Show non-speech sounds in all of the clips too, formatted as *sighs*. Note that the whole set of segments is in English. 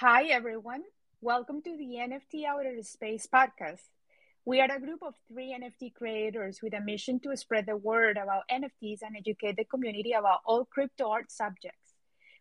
Hi, everyone. Welcome to the NFT Outer Space podcast. We are a group of three NFT creators with a mission to spread the word about NFTs and educate the community about all crypto art subjects.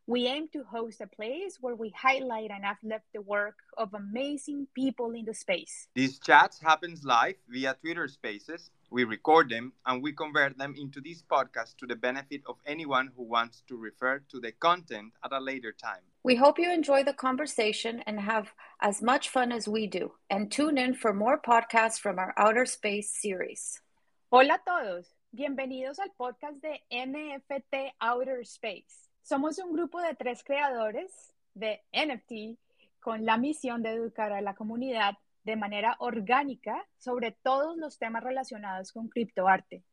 We aim to host a place where we highlight and uplift the work of amazing people in the space. These chats happens live via Twitter Spaces. We record them and we convert them into this podcast to the benefit of anyone who wants to refer to the content at a later time. We hope you enjoy the conversation and have as much fun as we do. And tune in for more podcasts from our Outer Space series. Hola a todos. Bienvenidos al podcast de NFT Outer Space. Somos un grupo de tres creadores de NFT con la misión de educar a la comunidad de manera orgánica sobre todos los temas relacionados con criptoarte.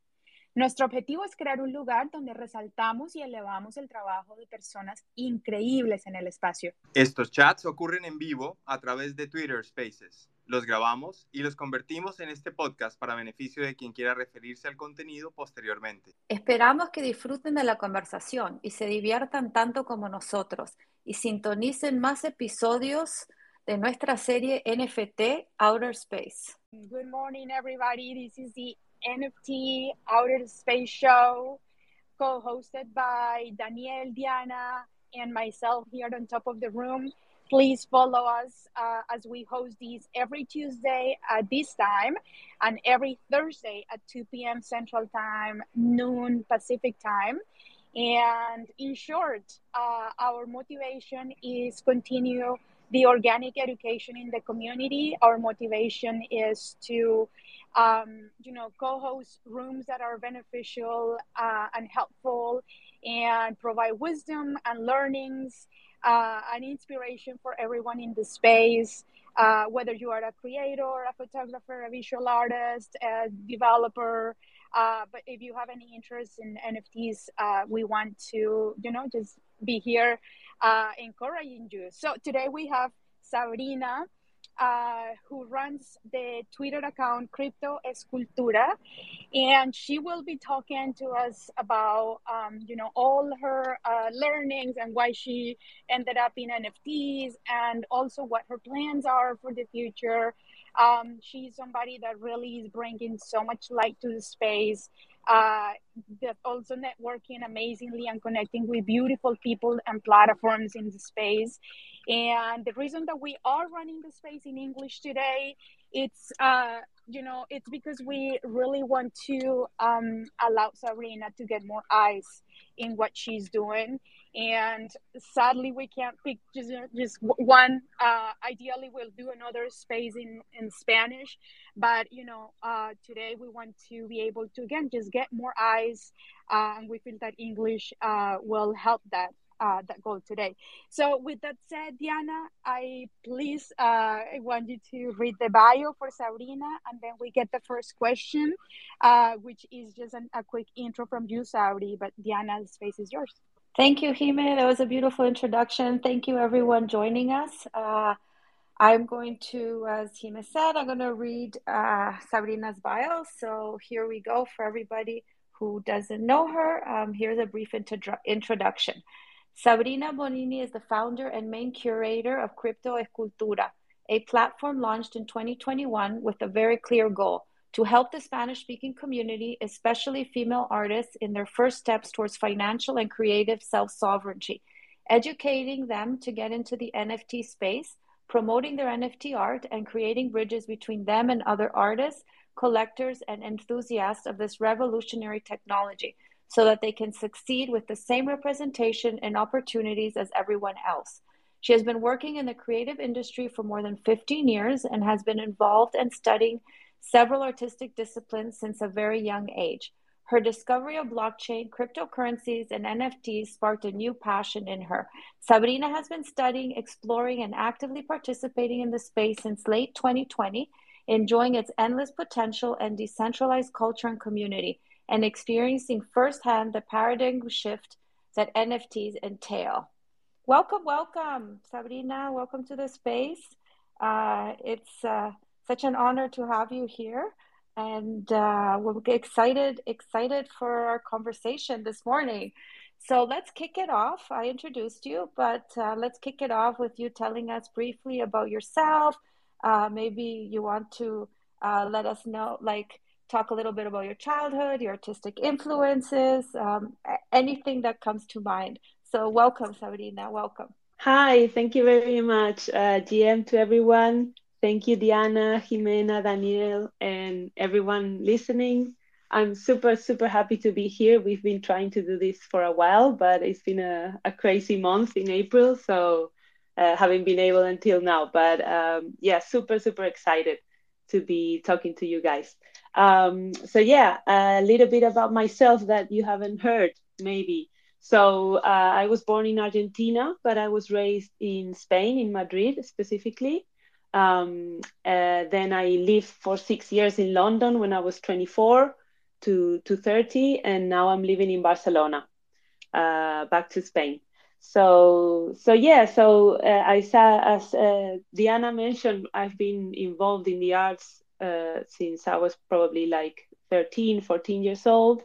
Nuestro objetivo es crear un lugar donde resaltamos y elevamos el trabajo de personas increíbles en el espacio. Estos chats ocurren en vivo a través de Twitter Spaces. Los grabamos y los convertimos en este podcast para beneficio de quien quiera referirse al contenido posteriormente. Esperamos que disfruten de la conversación y se diviertan tanto como nosotros y sintonicen más episodios de nuestra serie NFT Outer Space. Good morning, everybody. This is the NFT Outer Space Show, co hosted by Daniel, Diana, and myself here on top of the room. Please follow us uh, as we host these every Tuesday at this time and every Thursday at 2 p.m. Central Time, noon Pacific Time. And in short, uh, our motivation is continue the organic education in the community. Our motivation is to um, you know, co-host rooms that are beneficial uh, and helpful and provide wisdom and learnings uh, and inspiration for everyone in the space, uh, whether you are a creator, a photographer, a visual artist, a developer. Uh, but if you have any interest in NFTs, uh, we want to, you know, just be here uh, encouraging you. So today we have Sabrina uh, who runs the Twitter account CriptoEsCultura, and she will be talking to us about, um, you know, all her uh, learnings and why she ended up in NFTs, and also what her plans are for the future. Um, she's somebody that really is bringing so much light to the space. Uh, that also networking amazingly and connecting with beautiful people and platforms in the space. And the reason that we are running the space in English today, it's uh, you know, it's because we really want to um, allow Sabrina to get more eyes in what she's doing. And sadly, we can't pick just just one. Uh, ideally, we'll do another space in in Spanish, but you know, uh, today we want to be able to again just get more eyes, uh, and we feel that English uh, will help that uh, that goal today. So, with that said, Diana, I please uh, I want you to read the bio for Sabrina, and then we get the first question, uh, which is just an, a quick intro from you, Sauri. But diana's space is yours. Thank you, Jime. That was a beautiful introduction. Thank you, everyone, joining us. Uh, I'm going to, as Jime said, I'm going to read uh, Sabrina's bio. So here we go for everybody who doesn't know her. Um, here's a brief introduction. Sabrina Bonini is the founder and main curator of CriptoEsCultura, a platform launched in 2021 with a very clear goal to help the Spanish speaking community, especially female artists, in their first steps towards financial and creative self sovereignty, educating them to get into the NFT space, promoting their NFT art, and creating bridges between them and other artists, collectors, and enthusiasts of this revolutionary technology so that they can succeed with the same representation and opportunities as everyone else. She has been working in the creative industry for more than 15 years and has been involved in studying several artistic disciplines since a very young age. Her discovery of blockchain, cryptocurrencies, and NFTs sparked a new passion in her. Sabrina has been studying, exploring, and actively participating in the space since late 2020, enjoying its endless potential and decentralized culture and community and experiencing firsthand the paradigm shift that NFTs entail. Welcome, welcome, Sabrina. Welcome to the space. Uh, it's uh, such an honor to have you here, and uh, we're excited excited for our conversation this morning. so let's kick it off. I introduced you, but uh, let's kick it off with you telling us briefly about yourself. Uh, maybe you want to uh, let us know, like, talk a little bit about your childhood, your artistic influences, um, anything that comes to mind. So, welcome, Sabrina. Welcome. Hi, thank you very much, uh, GM, to everyone. Thank you, Diana, Jimena, Daniel, and everyone listening. I'm super, super happy to be here. We've been trying to do this for a while, but it's been a, a crazy month in April. So uh, been able until now. But um, yeah, super, super excited to be talking to you guys. Um, so yeah, a little bit about myself that you haven't heard, maybe. So uh, I was born in Argentina, but I was raised in Spain, in Madrid specifically. Um, uh, then I lived for six years in London when I was 24 to, to 30 and now i'm living in barcelona uh, back to spain. So so yeah so uh, i saw as uh, diana mentioned i've been involved in the arts uh, since i was probably like 13 14 years old.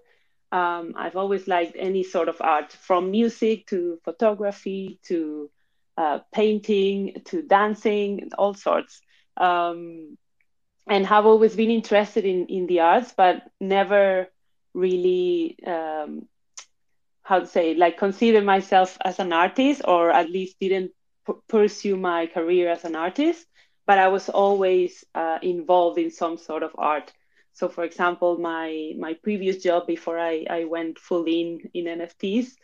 Um, i've always liked any sort of art from music to photography to uh, painting to dancing all sorts um, and have always been interested in in the arts, but never really um, how to say like consider myself as an artist, or at least didn't p- pursue my career as an artist. But I was always uh, involved in some sort of art. So, for example, my my previous job before I, I went full in in NFTs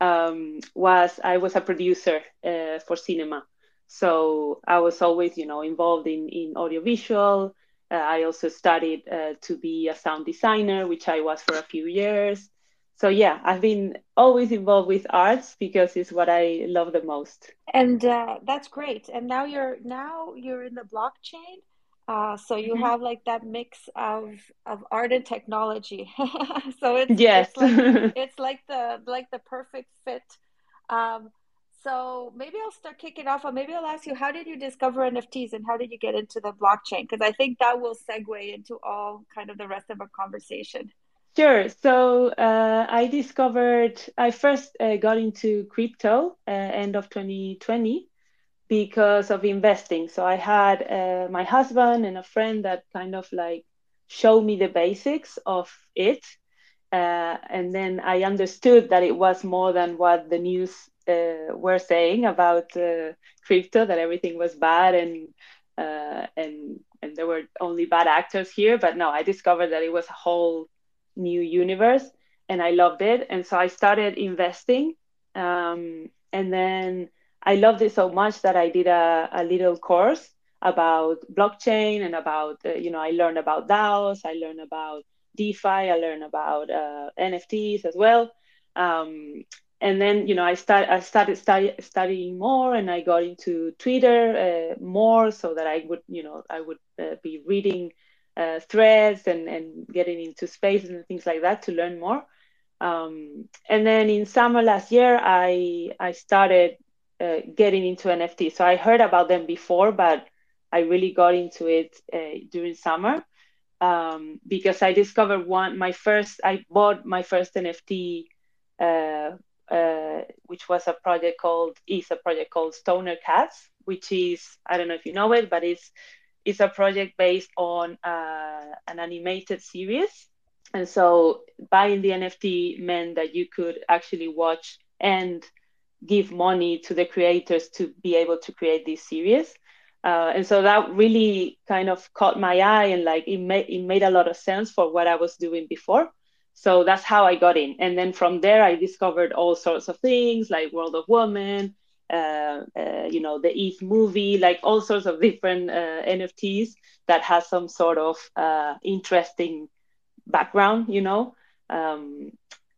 um, was I was a producer uh, for cinema. So I was always, you know, involved in in audiovisual, uh, I also studied uh, to be a sound designer, which I was for a few years. So yeah, I've been always involved with arts because it's what I love the most. And uh, that's great. And now you're now you're in the blockchain. Uh, so you mm-hmm. have like that mix of of art and technology. *laughs* so it's yes, it's like, *laughs* it's like the like the perfect fit. Um, so maybe I'll start kicking off, or maybe I'll ask you, how did you discover NFTs and how did you get into the blockchain? Because I think that will segue into all kind of the rest of our conversation. Sure. So uh, I discovered, I first uh, got into crypto uh, end of 2020 because of investing. So I had uh, my husband and a friend that kind of like showed me the basics of it. Uh, and then I understood that it was more than what the news uh, were saying about uh, crypto that everything was bad and uh, and and there were only bad actors here. But no, I discovered that it was a whole new universe, and I loved it. And so I started investing, um, and then I loved it so much that I did a, a little course about blockchain and about uh, you know I learned about DAOs, I learned about DeFi, I learned about uh, NFTs as well. Um, and then you know I start I started study, studying more and I got into Twitter uh, more so that I would you know I would uh, be reading uh, threads and and getting into spaces and things like that to learn more. Um, and then in summer last year I I started uh, getting into NFT. So I heard about them before, but I really got into it uh, during summer um, because I discovered one my first I bought my first NFT. Uh, uh, which was a project called is a project called Stoner Cats, which is I don't know if you know it, but it's it's a project based on uh, an animated series, and so buying the NFT meant that you could actually watch and give money to the creators to be able to create this series. Uh, and so that really kind of caught my eye and like it made it made a lot of sense for what I was doing before. So that's how I got in. And then from there, I discovered all sorts of things like World of Women, uh, uh, you know, the ETH movie, like all sorts of different uh, NFTs that has some sort of uh, interesting background, you know. Um,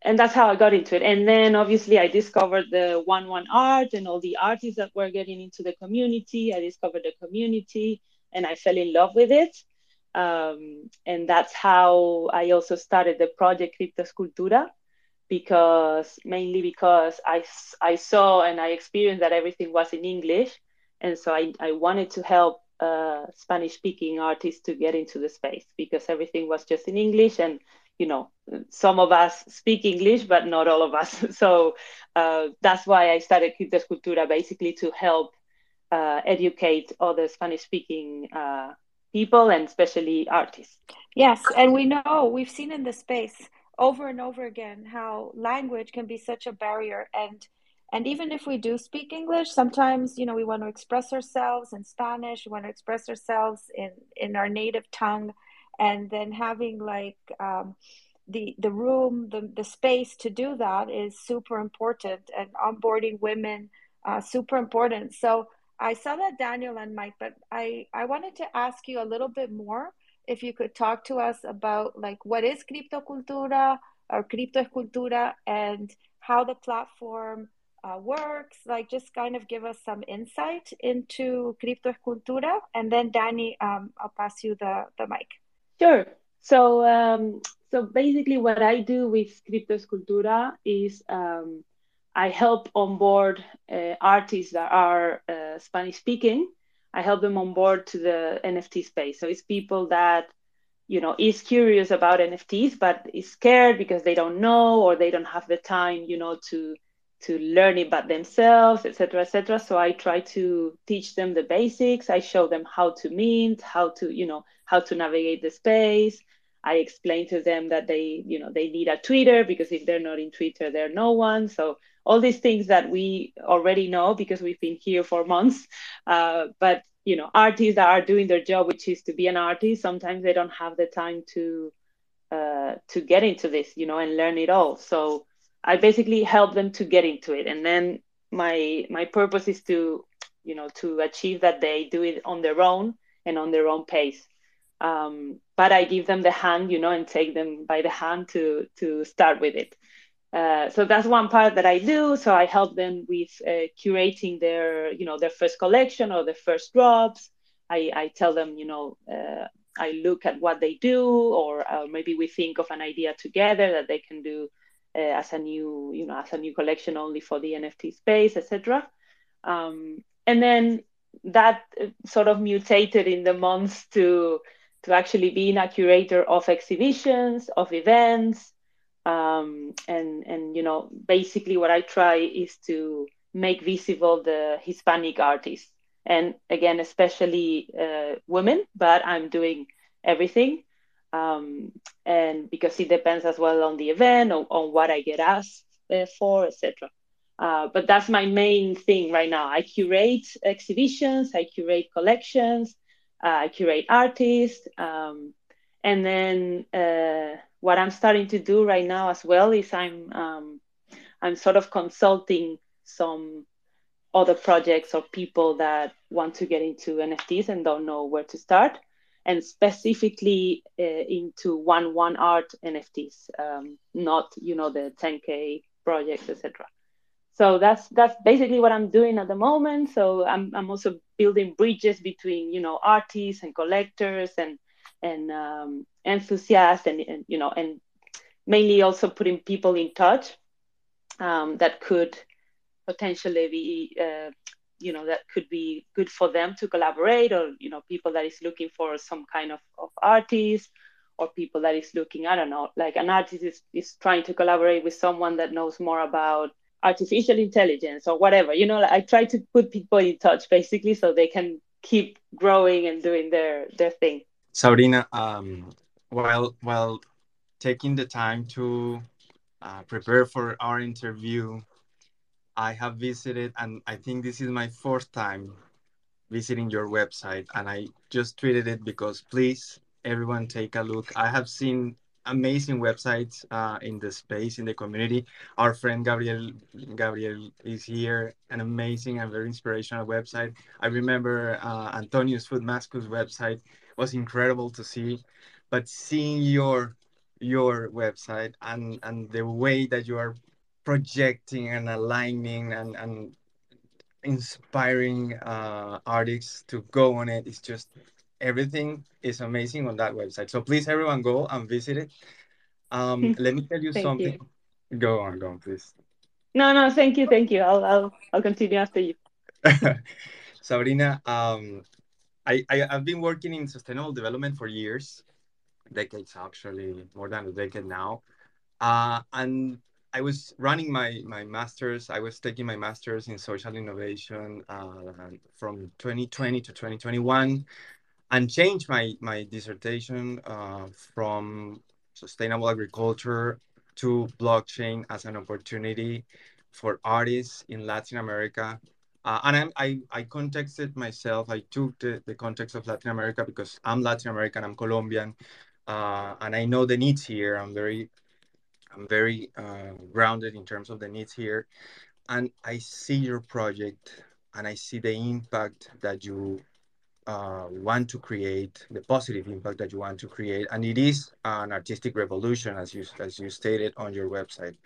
and that's how I got into it. And then obviously I discovered the one one art and all the artists that were getting into the community. I discovered the community and I fell in love with it. Um, and that's how I also started the project CriptoEsCultura because mainly because I, I saw and I experienced that everything was in English. And so I, I wanted to help uh, Spanish speaking artists to get into the space because everything was just in English and you know, some of us speak English, but not all of us. *laughs* So uh, that's why I started Criptoescultura, basically to help uh, educate other Spanish-speaking uh, people and especially artists. Yes, and we know we've seen in the space over and over again how language can be such a barrier and and even if we do speak english sometimes you know we want to express ourselves in spanish we want to express ourselves in in our native tongue and then having like um, the the room the, the space to do that is super important and onboarding women uh, super important. So i saw that daniel and mike but i i wanted to ask you a little bit more if you could talk to us about like what is criptocultura or criptoescultura and how the platform uh, works. Like just kind of give us some insight into crypto cultura and then danny um, i'll pass you the, the mic sure so um, so basically what i do with criptoescultura is um, i help onboard uh, artists that are uh, spanish speaking I help them on board to the NFT space. So it's people that you know is curious about NFTs but is scared because they don't know or they don't have the time, you know, to to learn it about themselves, etc., etc. So I try to teach them the basics. I show them how to mint, how to you know how to navigate the space. I explain to them that they you know they need a Twitter because if they're not in Twitter, they're no one. So all these things that we already know because we've been here for months uh, but you know artists that are doing their job which is to be an artist sometimes they don't have the time to uh, to get into this you know and learn it all so i basically help them to get into it and then my my purpose is to you know to achieve that they do it on their own and on their own pace um, but i give them the hand you know and take them by the hand to to start with it uh, so that's one part that I do. So I help them with uh, curating their, you know, their first collection or their first drops. I, I tell them, you know, uh, I look at what they do, or uh, maybe we think of an idea together that they can do uh, as a new, you know, as a new collection only for the NFT space, etc. Um, and then that sort of mutated in the months to to actually being a curator of exhibitions, of events, um, and and you know basically what I try is to make visible the Hispanic artists and again especially uh, women but I'm doing everything um, and because it depends as well on the event on, on what I get asked uh, for etc uh, but that's my main thing right now. I curate exhibitions I curate collections uh, I curate artists um, and then uh, what I'm starting to do right now as well is I'm um, I'm sort of consulting some other projects or people that want to get into NFTs and don't know where to start, and specifically uh, into one one art NFTs, um, not you know the 10k projects, etc. So that's that's basically what I'm doing at the moment. So I'm I'm also building bridges between you know artists and collectors and and um, enthusiasts and, and, you know and mainly also putting people in touch um, that could potentially be uh, you know that could be good for them to collaborate or you know people that is looking for some kind of, of artist or people that is looking i don't know like an artist is, is trying to collaborate with someone that knows more about artificial intelligence or whatever you know i try to put people in touch basically so they can keep growing and doing their their thing. Sabrina, um, while while taking the time to uh, prepare for our interview, I have visited, and I think this is my fourth time visiting your website, and I just tweeted it because please, everyone, take a look. I have seen amazing websites uh, in the space in the community. Our friend Gabriel Gabriel is here, an amazing and very inspirational website. I remember uh, Antonio's Food Mascus website was incredible to see, but seeing your your website and and the way that you are projecting and aligning and and inspiring uh, artists to go on it. it is just everything is amazing on that website. So please, everyone, go and visit it. Um, *laughs* let me tell you something. You. Go on, go on, please. No, no, thank you, thank you. I'll I'll I'll continue after you. *laughs* Sabrina, um, I, I I've been working in sustainable development for years, decades actually, more than a decade now. Uh, and I was running my my masters. I was taking my masters in social innovation uh, from 2020 to 2021, and changed my my dissertation uh, from sustainable agriculture to blockchain as an opportunity for artists in Latin America. Uh, and I'm, I, I contexted myself. I took the, the context of Latin America because I'm Latin American, I'm Colombian, uh, and I know the needs here. I'm very I'm very uh, grounded in terms of the needs here. And I see your project and I see the impact that you uh, want to create, the positive impact that you want to create. And it is an artistic revolution, as you, as you stated on your website.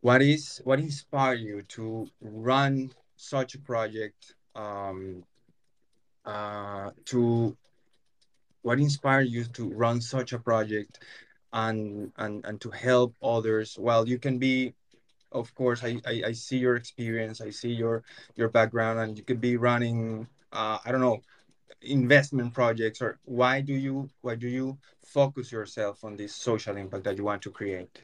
What is what inspired you to run such a project? Um, uh, to what inspired you to run such a project and and and to help others. Well you can be of course I, I, I see your experience i see your your background and you could be running uh, i don't know investment projects or why do you why do you focus yourself on this social impact that you want to create?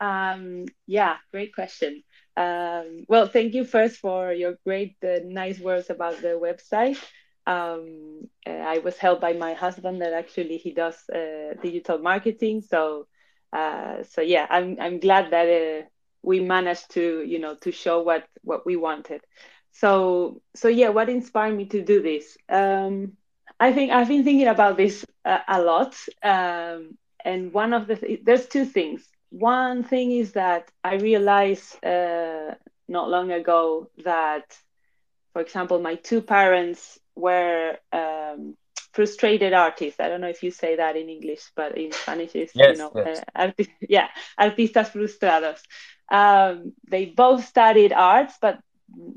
Um yeah great question. Um well thank you first for your great uh, nice words about the website um, uh, I was helped by my husband that actually he does uh, digital marketing. So, uh, so yeah, I'm I'm glad that uh, we managed to you know to show what what we wanted. So so yeah, what inspired me to do this? Um, I think I've been thinking about this a, a lot. Um, and one of the th- there's two things. One thing is that I realized uh, not long ago that, for example, my two parents were um, frustrated artists. I don't know if you say that in English, but in Spanish is yes, you know, yes. uh, arti- *laughs* yeah, artistas frustrados. Um, they both studied arts, but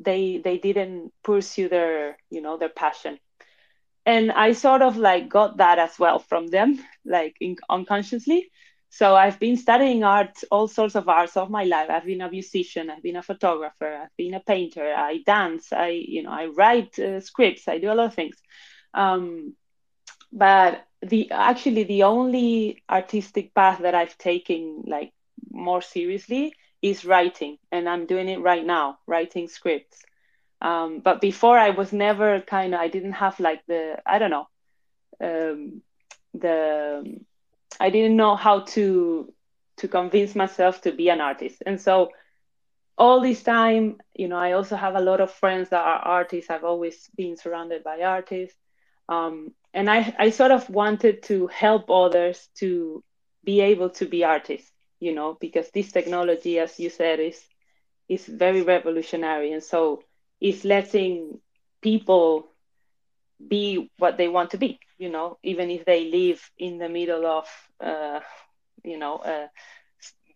they they didn't pursue their you know their passion. And I sort of like got that as well from them, like in, unconsciously. So I've been studying art, all sorts of arts of my life. I've been a musician, I've been a photographer, I've been a painter, I dance, I you know I write uh, scripts, I do a lot of things. Um, but the actually the only artistic path that I've taken like more seriously is writing, and I'm doing it right now, writing scripts. Um, but before I was never kind of I didn't have like the I don't know um, the I didn't know how to to convince myself to be an artist. And so all this time, you know, I also have a lot of friends that are artists. I've always been surrounded by artists. Um, and I, I sort of wanted to help others to be able to be artists, you know, because this technology, as you said, is is very revolutionary. And so it's letting people be what they want to be you know even if they live in the middle of uh, you know uh,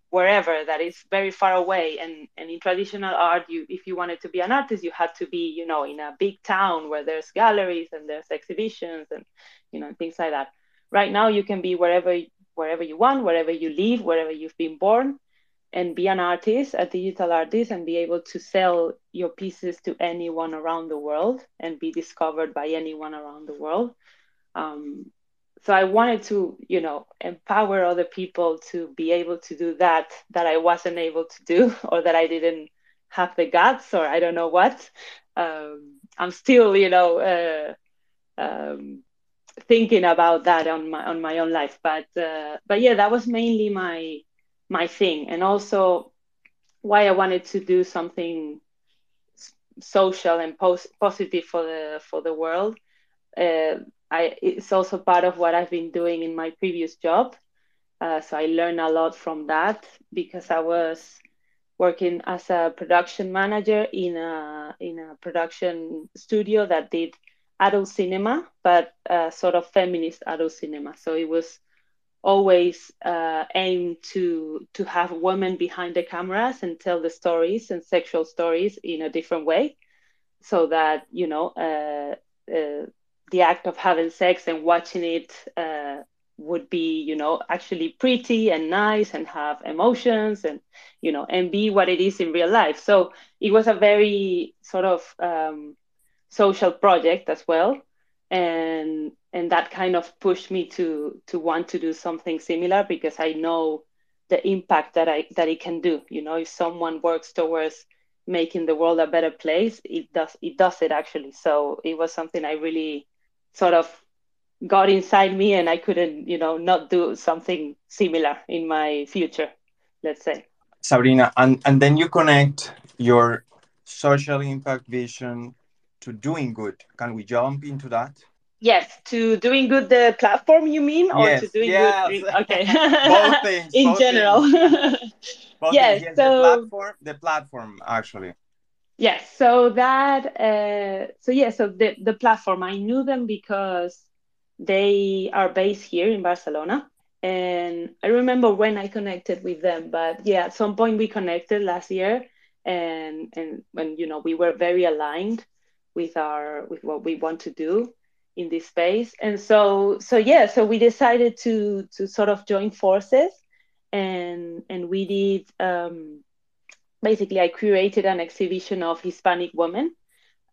wherever that is very far away. And and in traditional art you if you wanted to be an artist you had to be you know in a big town where there's galleries and there's exhibitions and you know things like that. Right now you can be wherever wherever you want wherever you live wherever you've been born and be an artist, a digital artist, and be able to sell your pieces to anyone around the world and be discovered by anyone around the world. Um, so I wanted to, you know, empower other people to be able to do that that I wasn't able to do, *laughs* or that I didn't have the guts, or I don't know what. Um, I'm still, you know, uh, um, thinking about that on my on my own life. But uh, but yeah, that was mainly my my thing and also why I wanted to do something social and positive for the for the world. Uh, I it's also part of what I've been doing in my previous job. Uh, so I learned a lot from that because I was working as a production manager in a in a production studio that did adult cinema, but uh, sort of feminist adult cinema. So it was always uh, aim to to have women behind the cameras and tell the stories and sexual stories in a different way, so that you know uh, uh, the act of having sex and watching it uh, would be you know actually pretty and nice and have emotions and you know and be what it is in real life. So it was a very sort of um, social project as well and and that kind of pushed me to to want to do something similar because I know the impact that I that it can do. You know, if someone works towards making the world a better place, it does it does it actually. So it was something I really sort of got inside me and I couldn't, you know, not do something similar in my future, let's say. Sabrina, and, and then you connect your social impact vision to doing good. Can we jump into that? Yes, to doing good the platform you mean or yes, to doing yes. good okay. *laughs* *laughs* both things. in both general. *laughs* Things. Yes, things. yes, so the platform the platform actually. Yes, so that uh, so yeah, so the the platform I knew them because they are based here in Barcelona, and I remember when I connected with them. But yeah, at some point we connected last year, and and when you know we were very aligned with our with what we want to do in this space, and so so yeah, so we decided to to sort of join forces, and and we did. Um, basically I created an exhibition of Hispanic women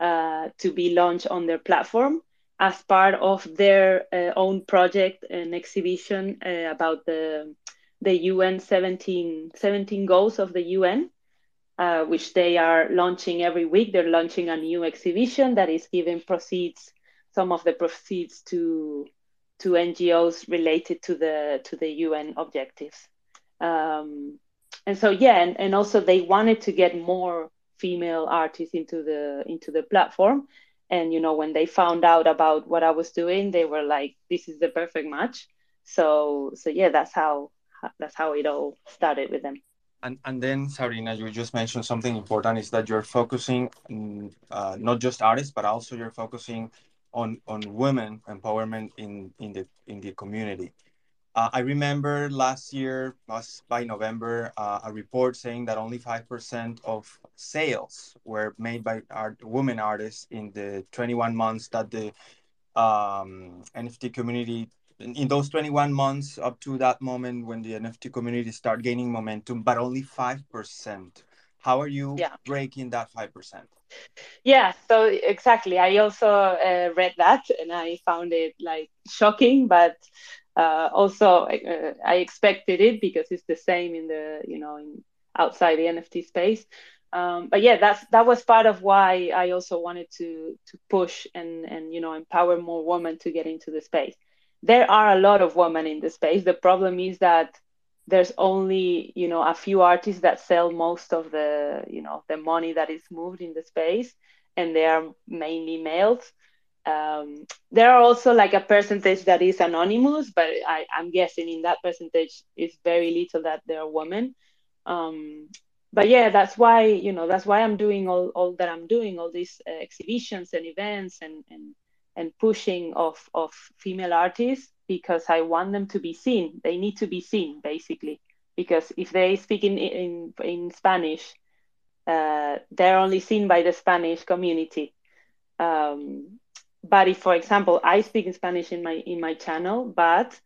uh, to be launched on their platform as part of their uh, own project and exhibition uh, about the the UN 17, 17 goals of the UN, uh, which they are launching every week. They're launching a new exhibition that is giving proceeds, some of the proceeds to to NGOs related to the to the UN objectives. Um, and so yeah and, and also they wanted to get more female artists into the into the platform and you know when they found out about what i was doing they were like this is the perfect match so so yeah that's how that's how it all started with them and and then Sabrina, you just mentioned something important is that you're focusing on, uh, not just artists but also you're focusing on on women empowerment in in the in the community. Uh, I remember last year, was by November, uh, a report saying that only 5% of sales were made by art, women artists in the 21 months that the um, NFT community, in, in, those 21 months up to that moment when the NFT community start gaining momentum, but only 5%. How are you yeah. breaking that 5%? Yeah, so exactly. I also uh, read that and I found it like shocking, but uh, also uh, I expected it because it's the same in the you know in outside the NFT space. Um, but yeah, that's that was part of why I also wanted to to push and and you know empower more women to get into the space. There are a lot of women in the space. The problem is that there's only you know a few artists that sell most of the you know the money that is moved in the space, and they are mainly males um, there are also like a percentage that is anonymous, but I, am guessing in that percentage is very little that they are women. Um, but yeah, that's why you know that's why I'm doing all, all that I'm doing, all these uh, exhibitions and events and and and pushing of of female artists because I want them to be seen. They need to be seen basically because if they speak in in in Spanish, uh, they're only seen by the Spanish community. Um, but if for example i speak in spanish in my in my channel but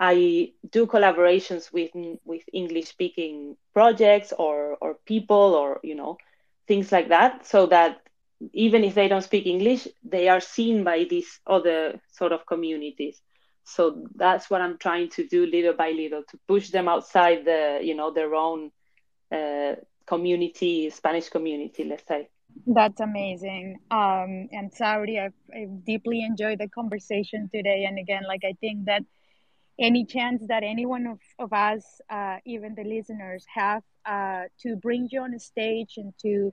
i do collaborations with with english speaking projects or or people or you know things like that so that even if they don't speak english they are seen by these other sort of communities so that's what i'm trying to do little by little to push them outside the you know their own uh, community spanish community let's say that's amazing. Um, and Saudi, I've, I've deeply enjoyed the conversation today. And again, like I think that any chance that any one of, of us, uh, even the listeners, have uh, to bring you on a stage and to,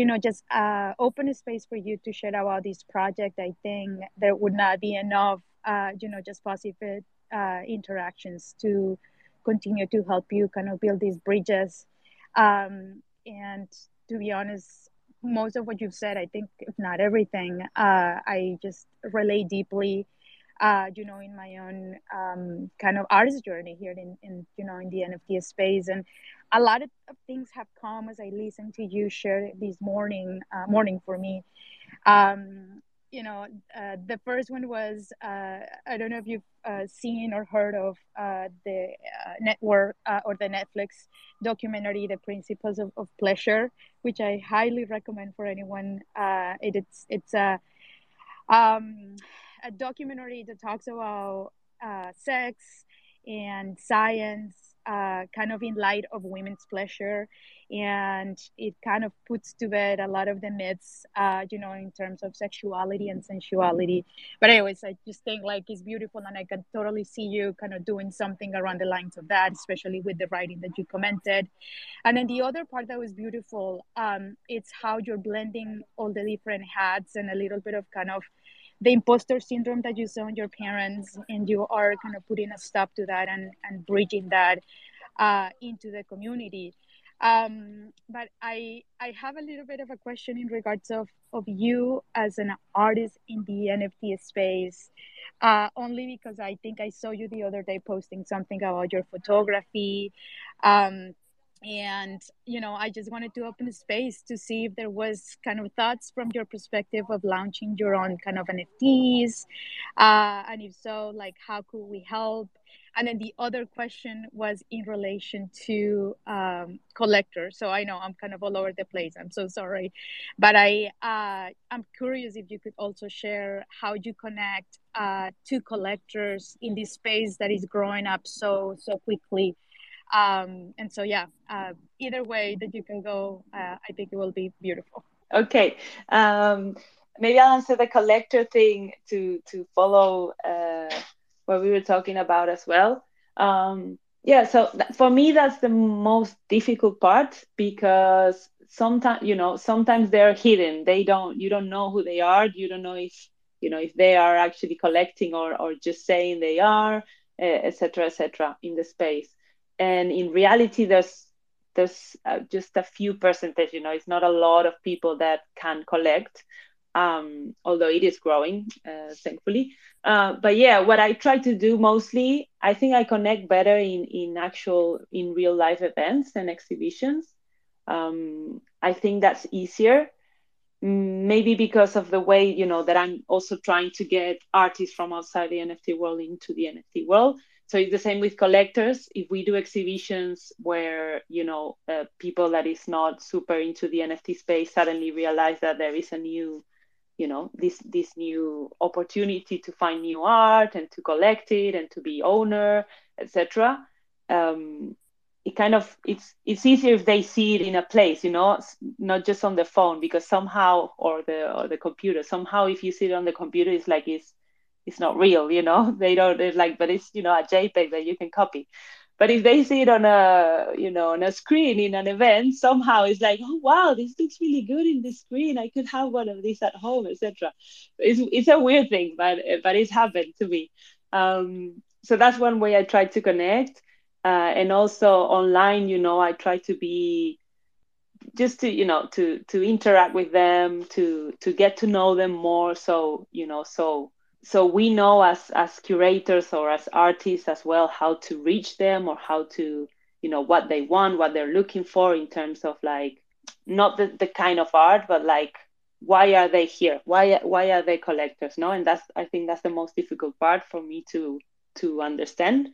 you know, just uh, open a space for you to share about this project, I think there would not be enough, uh, you know, just positive uh, interactions to continue to help you kind of build these bridges. Um, and to be honest, most of what you've said, I think, if not everything, uh, I just relate deeply, uh, you know, in my own um, kind of artist journey here in, in, you know, in the NFT space. And a lot of things have come as I listen to you share this morning, uh, morning for me. Um, you know, uh, the first one was uh, I don't know if you've uh, seen or heard of uh, the network or the Netflix documentary, The Principles of, of Pleasure, which I highly recommend for anyone. it's it's a um, a documentary that talks about uh, sex and science, uh, kind of in light of women's pleasure. And it kind of puts to bed a lot of the myths uh, you know in terms of sexuality and sensuality. But anyways i just think like it's beautiful and i can totally see you kind of doing something around the lines of that especially with the writing that you commented. And then the other part that was beautiful um, it's how you're blending all the different hats and a little bit of kind of the imposter syndrome that you saw in your parents and you are kind of putting a stop to that and, and bridging that uh, into the community um, but I I have a little bit of a question in regards of of you as an artist in the NFT space, uh, only because I think I saw you the other day posting something about your photography. Um, and you know i just wanted to open a space to see if there was kind of thoughts from your perspective of launching your own kind of nfts uh, and if so like how could we help and then the other question was in relation to um, collectors. So I know I'm kind of all over the place. I'm so sorry, but I uh, I'm curious if you could also share how you connect uh, to collectors in this space that is growing up so so quickly. Um, and so yeah, uh, either way that you can go, uh, I think it will be beautiful. Okay. Um, maybe I'll answer the collector thing to to follow uh, what we were talking about as well. Um, yeah, so th- for me, that's the most difficult part because sometimes, you know, sometimes they're hidden. They don't, you don't know who they are. You don't know if, you know, if they are actually collecting or, or just saying they are, etc., etc. in the space. And in reality, there's there's uh, just a few percentage. You know, it's not a lot of people that can collect um, although it is growing, uh, thankfully. Uh, but yeah, what I try to do mostly, I think I connect better in in actual in real life events and exhibitions. Um, I think that's easier. Maybe because of the way you know that I'm also trying to get artists from outside the NFT world into the NFT world. So it's the same with collectors. If we do exhibitions where you know uh, people that is not super into the NFT space suddenly realize that there is a new you know this this new opportunity to find new art and to collect it and to be owner etc um, it kind of it's it's easier if they see it in a place you know not just on the phone because somehow or the or the computer somehow if you see it on the computer it's like it's it's not real you know? *laughs* They don't like but it's you know a jpeg that you can copy. But if they see it on a you know on a screen in an event somehow it's like oh wow this looks really good in the screen. I could have one of these at home etc it's, it's a weird thing but but it's happened to me. Um, so that's one way i try to connect. Uh, and also online you know i try to be just to you know to to interact with them to to get to know them more. So you know so so we know as as curators or as artists as well how to reach them or how to you know what they want what they're looking for in terms of like not the, the kind of art but like why are they here? Why why are they collectors no? And that's i think that's the most difficult part for me to to understand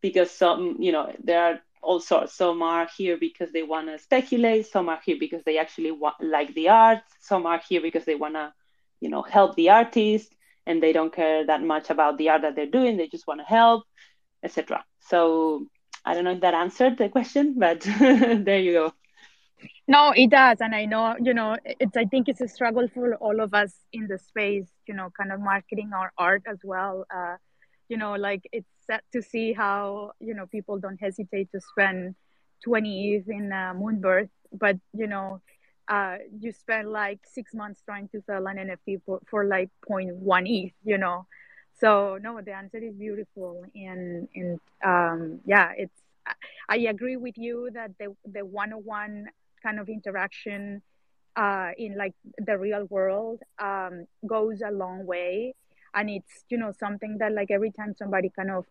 because some you know there are all sorts. Some are here because they want to speculate some are here because they actually want like the art some are here because they want to you know help the artist and they don't care that much about the art that they're doing. They just want to help etc so i don't know if that answered the question but *laughs* there you go. No it does and i know you know it's i think it's a struggle for all of us in the space you know kind of marketing our art as well. Uh, you know like it's sad to see how you know people don't hesitate to spend 20 ETH in uh, Moonbirds but you know uh, you spend like six months trying to sell an NFT for, for like 0.1 ETH, you know. So no, the answer is beautiful, and and um, yeah, it's. I agree with you that the the one-on-one kind of interaction uh, in like the real world um, goes a long way, and it's you know something that like every time somebody kind of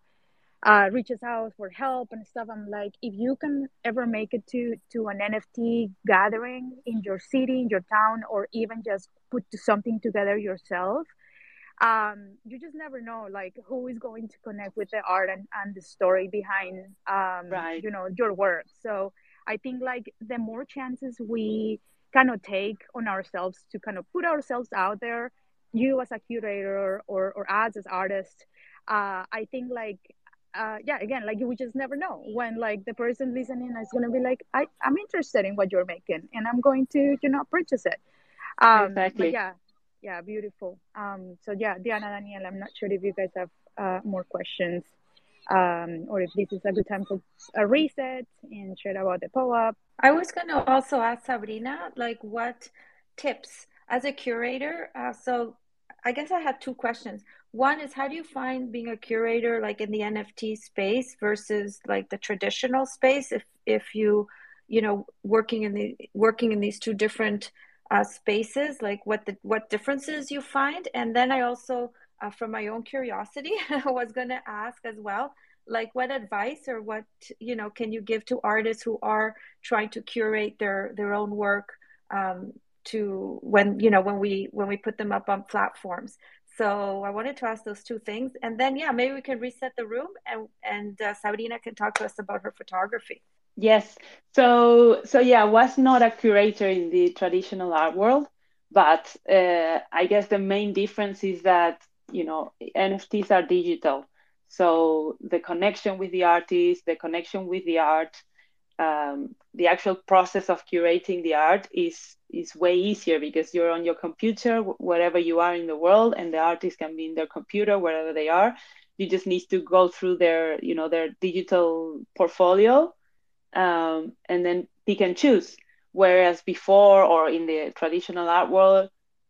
uh, reaches out for help and stuff. I'm like, if you can ever make it to to an NFT gathering in your city, in your town, or even just put something together yourself, um, you just never know like who is going to connect with the art and, and the story behind um, right. you know your work. So I think like the more chances we kind of take on ourselves to kind of put ourselves out there you as a curator or or us as artists uh, i think like uh, yeah again like we just never know when like the person listening is going to be like I, i'm interested in what you're making and i'm going to you know purchase it um exactly. yeah yeah beautiful um so yeah diana daniel i'm not sure if you guys have uh, more questions um, or if this is a good time for a reset and share about the POAP. I was going to also ask Sabrina, like, what tips as a curator? Uh, so I guess I had two questions. One is how do you find being a curator like in the NFT space versus like the traditional space? If if you you know working in the working in these two different uh, spaces like what the what differences you find? And then I also uh, from my own curiosity *laughs* was going to ask as well like what advice or what you know can you give to artists who are trying to curate their their own work um, to when you know when we when we put them up on platforms so i wanted to ask those two things. And then yeah maybe we can reset the room and and uh, sabrina can talk to us about her photography. Yes. So so yeah i was not a curator in the traditional art world but uh, i guess the main difference is that you know nfts are digital. So the connection with the artist the connection with the art um, the actual process of curating the art is is way easier because you're on your computer wherever you are in the world and the artist can be in their computer wherever they are. You just need to go through their you know their digital portfolio um, and then pick and choose. Whereas before or in the traditional art world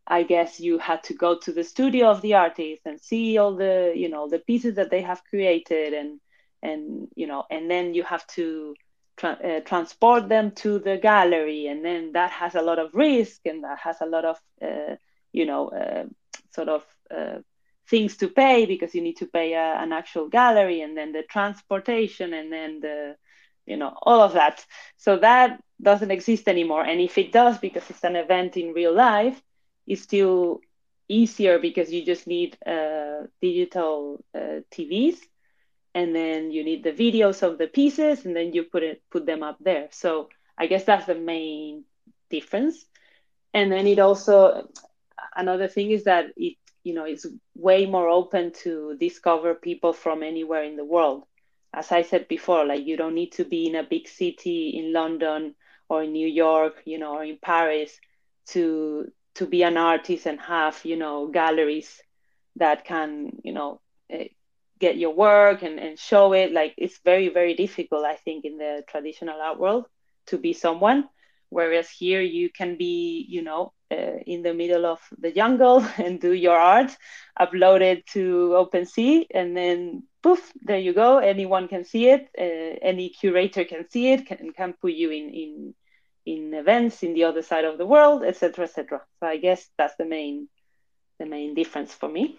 i guess you had to go to the studio of the artist and see all the you know the pieces that they have created and and you know and then you have to tra- uh, transport them to the gallery and then that has a lot of risk and that has a lot of uh, you know uh, sort of uh, things to pay because you need to pay a, an actual gallery and then the transportation and then the you know all of that. So that doesn't exist anymore. And if it does because it's an event in real life it's still easier because you just need uh, digital tvs and then you need the videos of the pieces and then you put it put them up there. So i guess that's the main difference. And then it also another thing is that it you know it's way more open to discover people from anywhere in the world. As i said before like you don't need to be in a big city in london or in new york you know or in paris to to be an artist and have you know galleries that can you know eh, get your work and, and show it like it's very very difficult i think in the traditional art world to be someone. Whereas here you can be you know uh, in the middle of the jungle *laughs* and do your art upload it to OpenSea and then poof there you go. Anyone can see it uh, any curator can see it can, can put you in in in events in the other side of the world etc etc so i guess that's the main the main difference for me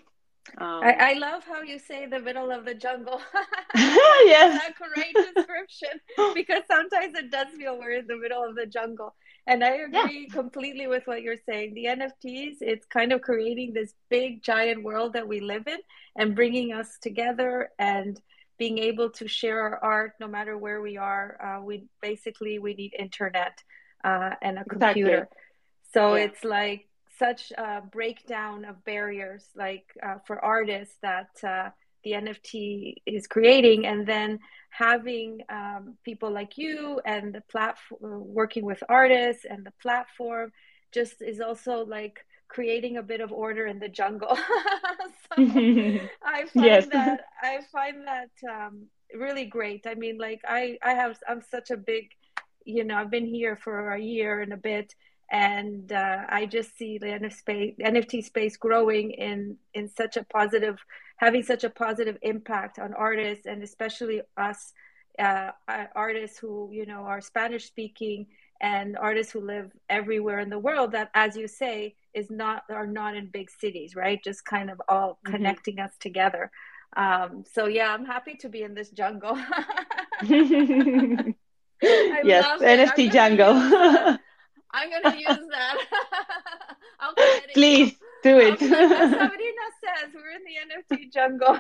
um, I, I, love how you say the middle of the jungle. *laughs* *laughs* yes. a great description *laughs* because sometimes it does feel we're in the middle of the jungle. And I agree yeah. completely with what you're saying. The NFTs, it's kind of creating this big, giant world that we live in and bringing us together and being able to share our art no matter where we are. Uh, we basically we need internet uh, and a computer. Exactly. So yeah. it's like such a breakdown of barriers like uh, for artists that uh, the nft is creating. And then having um, people like you and the platform working with artists and the platform just is also like creating a bit of order in the jungle. *laughs* So *laughs* i find yes. that *laughs* i find that um, really great. I mean like i i have i'm such a big you know i've been here for a year and a bit and uh, I just see the NFT space growing in in such a positive, having such a positive impact on artists and especially us uh, artists who you know are Spanish speaking and artists who live everywhere in the world. That, as you say, is not are not in big cities, right? Just kind of all mm-hmm. connecting us together. Um, so yeah, I'm happy to be in this jungle. *laughs* *laughs* yes, NFT jungle. I'm gonna use that. *laughs* Please do it. *laughs* Sabrina says we're in the NFT jungle.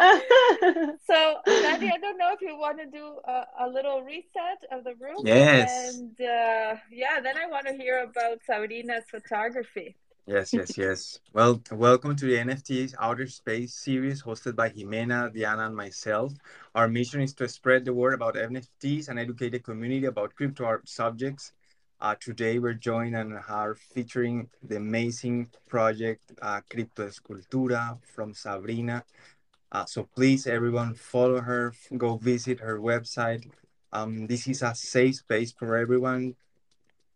*laughs* so, Danny, I don't know if you want to do a, a little reset of the room. Yes. And uh, yeah, then I want to hear about Sabrina's photography. Yes, yes, yes. Well, welcome to the NFTs Outer Space series hosted by Jimena, Diana, and myself. Our mission is to spread the word about NFTs and educate the community about crypto art subjects. Uh, today, we're joined and are featuring the amazing project uh, CriptoEsCultura from Sabrina. Uh, so please, everyone, follow her, go visit her website. Um, this is a safe space for everyone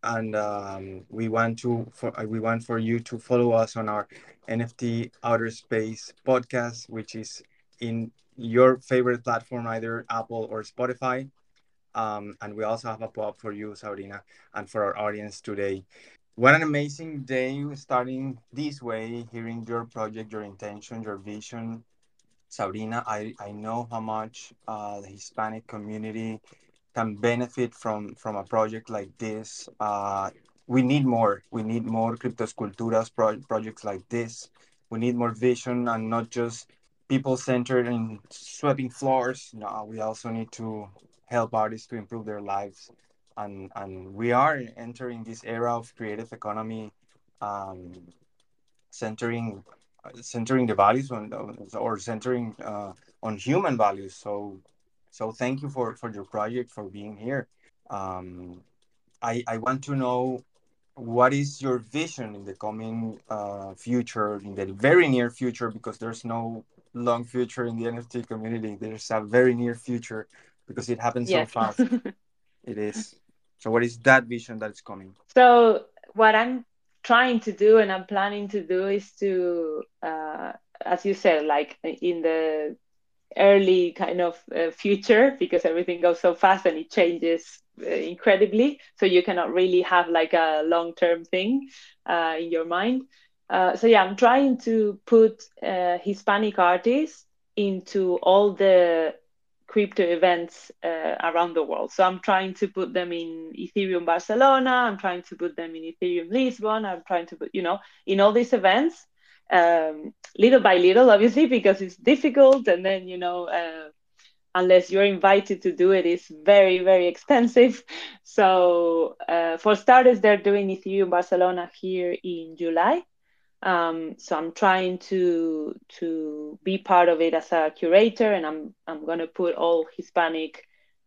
and um, we want to for uh, we want for you to follow us on our NFT Outer Space podcast, which is in your favorite platform, either Apple or Spotify. Um, and we also have a POAP for you, Sabrina, and for our audience today. What an amazing day starting this way, hearing your project, your intention, your vision. Sabrina, I, I know how much uh, the Hispanic community can benefit from from a project like this. Uh, we need more. We need more CriptoEsCulturas pro- projects like this. We need more vision and not just people centered in sweeping floors. No, we also need to help artists to improve their lives. And and we are entering this era of creative economy, um, centering centering the values on or centering uh, on human values. So so thank you for for your project for being here. Um, I I want to know what is your vision in the coming uh, future, in the very near future, because there's no long future in the NFT community. There's a very near future because it happens yes. so fast. *laughs* it is. So what is that vision that's coming? So what I'm trying to do and I'm planning to do is to, uh, as you said, like in the early kind of uh, future because everything goes so fast and it changes uh, incredibly so you cannot really have like a long term thing uh, in your mind uh, so yeah i'm trying to put uh, hispanic artists into all the crypto events uh, around the world so i'm trying to put them in ethereum barcelona i'm trying to put them in ethereum lisbon i'm trying to put you know in all these events um, little by little, obviously, because it's difficult. And then, you know, uh, unless you're invited to do it, it's very, very expensive. *laughs* So, uh, for starters, they're doing Ethereum Barcelona here in July. Um, so I'm trying to to be part of it as a curator, and I'm I'm going to put all Hispanic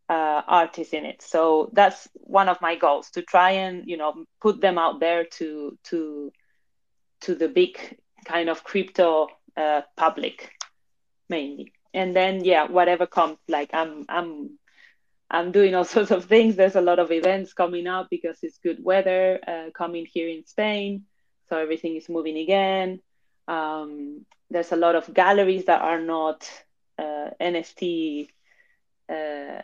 uh, artists in it. So that's one of my goals to try and you know put them out there to to to the big kind of crypto uh, public mainly. And then yeah whatever comes like i'm i'm i'm doing all *laughs* sorts of things. There's a lot of events coming up because it's good weather uh, coming here in spain so everything is moving again. Um, there's a lot of galleries that are not uh, nft uh,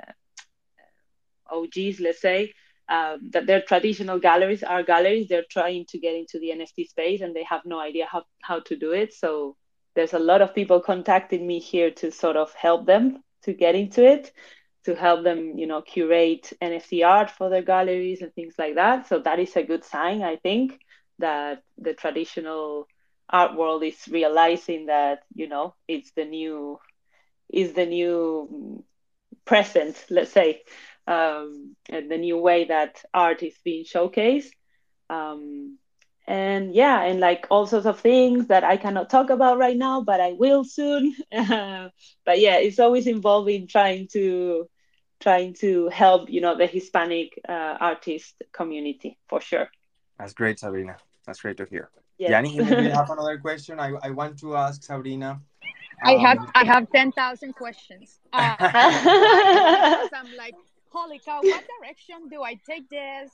og's let's say. Um, that their traditional galleries are galleries. They're trying to get into the nft space and they have no idea how, how to do it. So there's a lot of people contacting me here to sort of help them to get into it to help them you know curate nft art for their galleries and things like that. So that is a good sign i think that the traditional art world is realizing that you know it's the new is the new present let's say um, and the new way that art is being showcased. Um, and yeah, and like all sorts of things that I cannot talk about right now, but I will soon. *laughs* but yeah, it's always involving trying to trying to help you know the Hispanic uh, artist community for sure. That's great, Sabrina. That's great to hear. Yes. Yanni, maybe you have *laughs* another question. I, I want to ask Sabrina. I have um, I have ten thousand questions. *laughs* Uh, I'm like holy cow, what direction do I take this?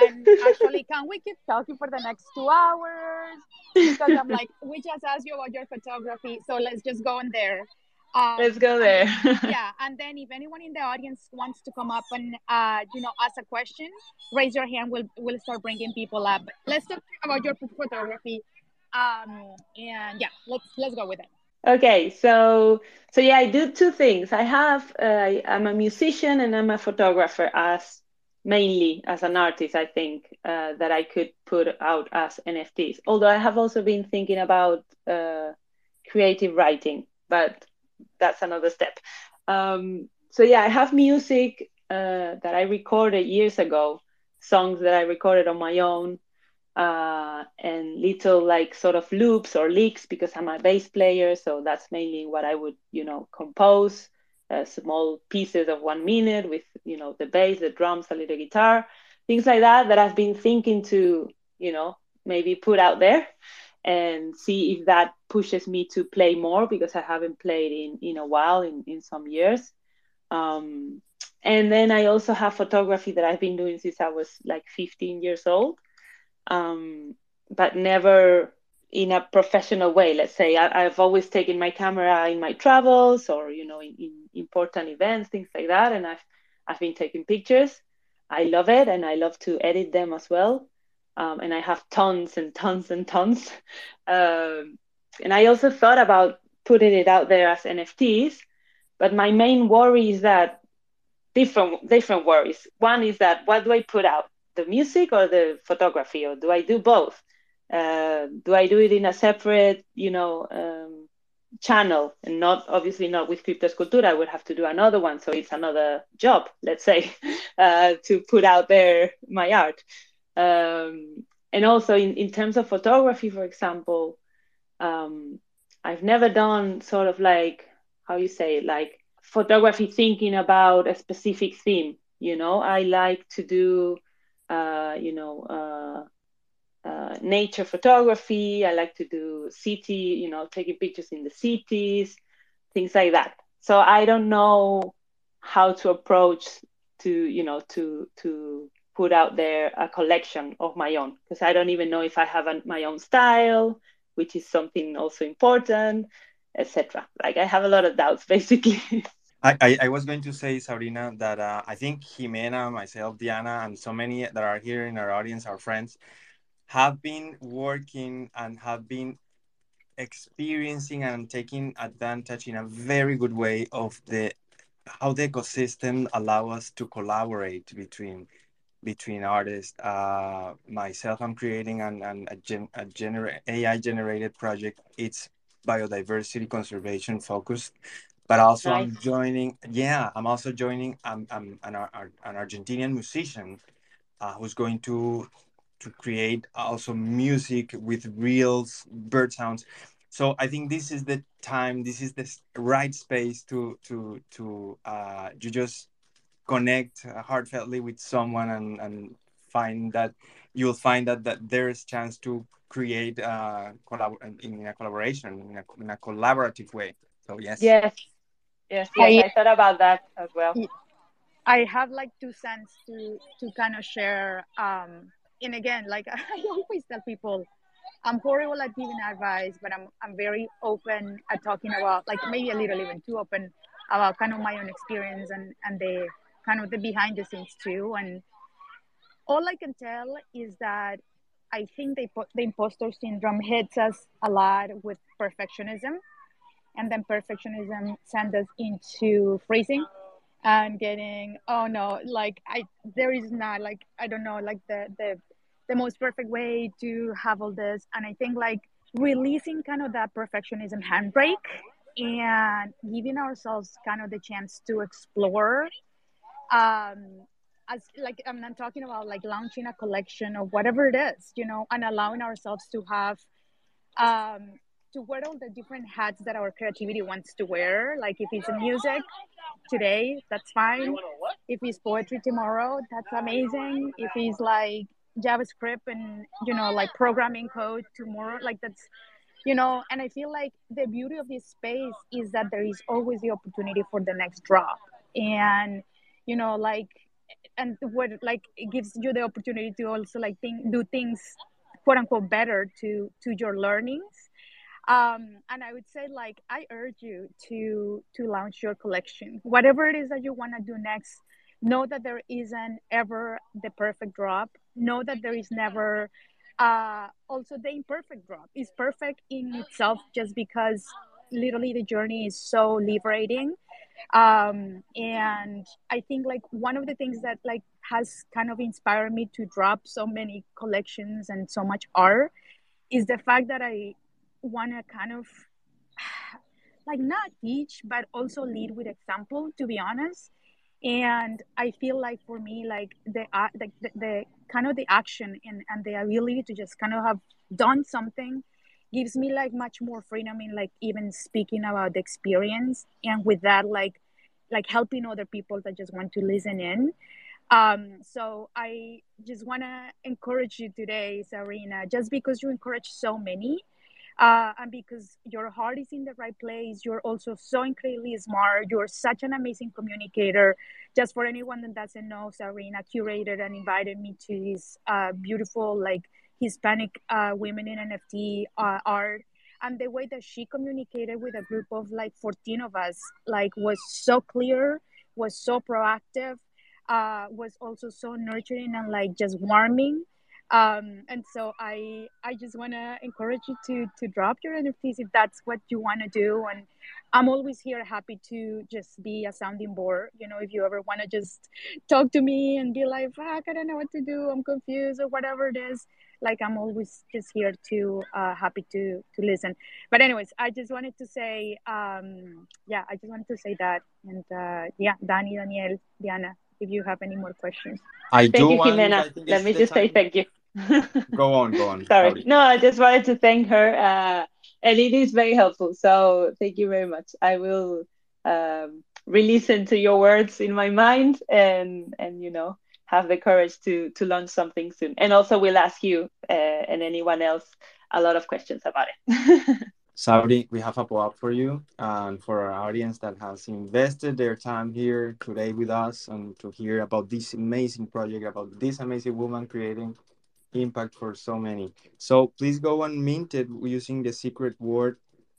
And actually, can we keep talking for the next two hours? Because I'm like, we just asked you about your photography, so let's just go in there. Um, let's go there. *laughs* yeah, and then if anyone in the audience wants to come up and uh, you know ask a question, raise your hand. We'll we'll start bringing people up. Let's talk about your photography. Um, and yeah, let's let's go with it. Okay, so so yeah, I do two things. I have uh, I'm a musician and I'm a photographer as mainly as an artist. I think uh, that I could put out as NFTs. Although I have also been thinking about uh, creative writing, but that's another step. Um, so yeah, I have music uh, that I recorded years ago, songs that I recorded on my own uh, and little like sort of loops or licks because I'm a bass player. So that's mainly what I would, you know, compose uh, small pieces of one minute with, you know, the bass, the drums, a little guitar, things like that, that I've been thinking to, you know, maybe put out there and see if that pushes me to play more because I haven't played in, in a while, in, in some years. Um, and then I also have photography that I've been doing since I was like 15 years old um, but never in a professional way. Let's say I, have always taken my camera in my travels or you know in, in, important events, things like that, and I've I've been taking pictures. I love it, and I love to edit them as well. Um, and I have tons and tons and tons. Um, and I also thought about putting it out there as NFTs, but my main worry is that different different worries. One is that what do I put out? the music or the photography, or do I do both? Uh, do I do it in a separate, you know, um, channel and not obviously not with CriptoEsCultura? I would have to do another one, so it's another job, let's say, *laughs* uh, to put out there my art. Um, and also in, in terms of photography, for example, um, I've never done sort of like how you say like photography thinking about a specific theme. You know, I like to do uh, you know, uh, uh, nature photography. I like to do city, you know, taking pictures in the cities, things like that. So I don't know how to approach to, you know, to to put out there a collection of my own because I don't even know if I have my own style, which is something also important, etc. Like I have a lot of doubts, *laughs* basically. I, I, I, was going to say, Sabrina, that uh, I think Jimena, myself, Diana, and so many that are here in our audience, our friends, have been working and have been experiencing and taking advantage in a very good way of the how the ecosystem allow us to collaborate between between artists. Uh, myself, I'm creating an, an a, gen, a genera- AI generated project. It's biodiversity conservation focused but also nice. I'm joining. Yeah, I'm also joining. I'm, I'm an, an Argentinian musician uh, who's going to to create also music with real bird sounds. So I think this is the time. This is the right space to to to uh, you just connect heartfeltly with someone and and find that you'll find that that there's chance to create uh collab- in a collaboration in a, in a collaborative way so yes yes Yes, yes, I, I thought about that as well. I have like two cents to to kind of share. Um, and again, like *laughs* I always tell people, I'm horrible at giving advice, but I'm I'm very open at talking about like maybe a little even too open about kind of my own experience and and the kind of the behind the scenes too. And all I can tell is that I think the the imposter syndrome hits us a lot with perfectionism and then perfectionism sends us into freezing and getting oh no like i there is not like i don't know like the the the most perfect way to have all this and i think like releasing kind of that perfectionism handbrake and giving ourselves kind of the chance to explore um as like i'm not talking about like launching a collection or whatever it is you know and allowing ourselves to have um to wear all the different hats that our creativity wants to wear. Like if it's music today, that's fine. If it's poetry tomorrow, that's amazing. If it's like JavaScript and you know like programming code tomorrow, like that's you know. And I feel like the beauty of this space is that there is always the opportunity for the next drop, and you know like and what like it gives you the opportunity to also like think do things quote unquote better to to your learnings. Um, and i would say like i urge you to to launch your collection. Whatever it is that you want to do next know that there isn't ever the perfect drop. Know that there is never uh, also the imperfect drop. Is perfect in itself just because literally the journey is so liberating um, and i think like one of the things that like has kind of inspired me to drop so many collections and so much art is the fact that i want to kind of *sighs* like not teach but also lead with example to be honest. And i feel like for me like the uh, the, the kind of the action and, and the ability to just kind of have done something gives me like much more freedom in like even speaking about the experience and with that like like helping other people that just want to listen in um, so I just want to encourage you today, Sabrina, just because you encourage so many, uh, and because your heart is in the right place. You're also so incredibly smart. You're such an amazing communicator. Just for anyone that doesn't know, Sabrina curated and invited me to this uh, beautiful, like Hispanic uh, women in NFT uh, art. And the way that she communicated with a group of like 14 of us, like was so clear, was so proactive uh, was also so nurturing and like just warming. Um, and so I I just want to encourage you to to drop your NFTs if that's what you want to do. And I'm always here, happy to just be a sounding board. You know, if you ever want to just talk to me and be like, "Fuck, I don't know what to do. I'm confused," or whatever it is. Like I'm always just here to uh, happy to to listen. But anyways, I just wanted to say, um, yeah, I just wanted to say that. And uh, yeah, Danny, Daniel, Diana, if you have any more questions. I thank do you, want, Jimena. Let me just time. say thank you. *laughs* go on, go on. Sorry. Sorry. No, I just wanted to thank her. Uh, and it is very helpful. So thank you very much. I will um, re-listen to your words in my mind and and you know have the courage to to launch something soon. And also we'll ask you uh, and anyone else a lot of questions about it. *laughs* Sabri, we have a follow-up for you and for our audience that has invested their time here today with us and to hear about this amazing project, about this amazing woman creating impact for so many. So please go and mint it using the secret word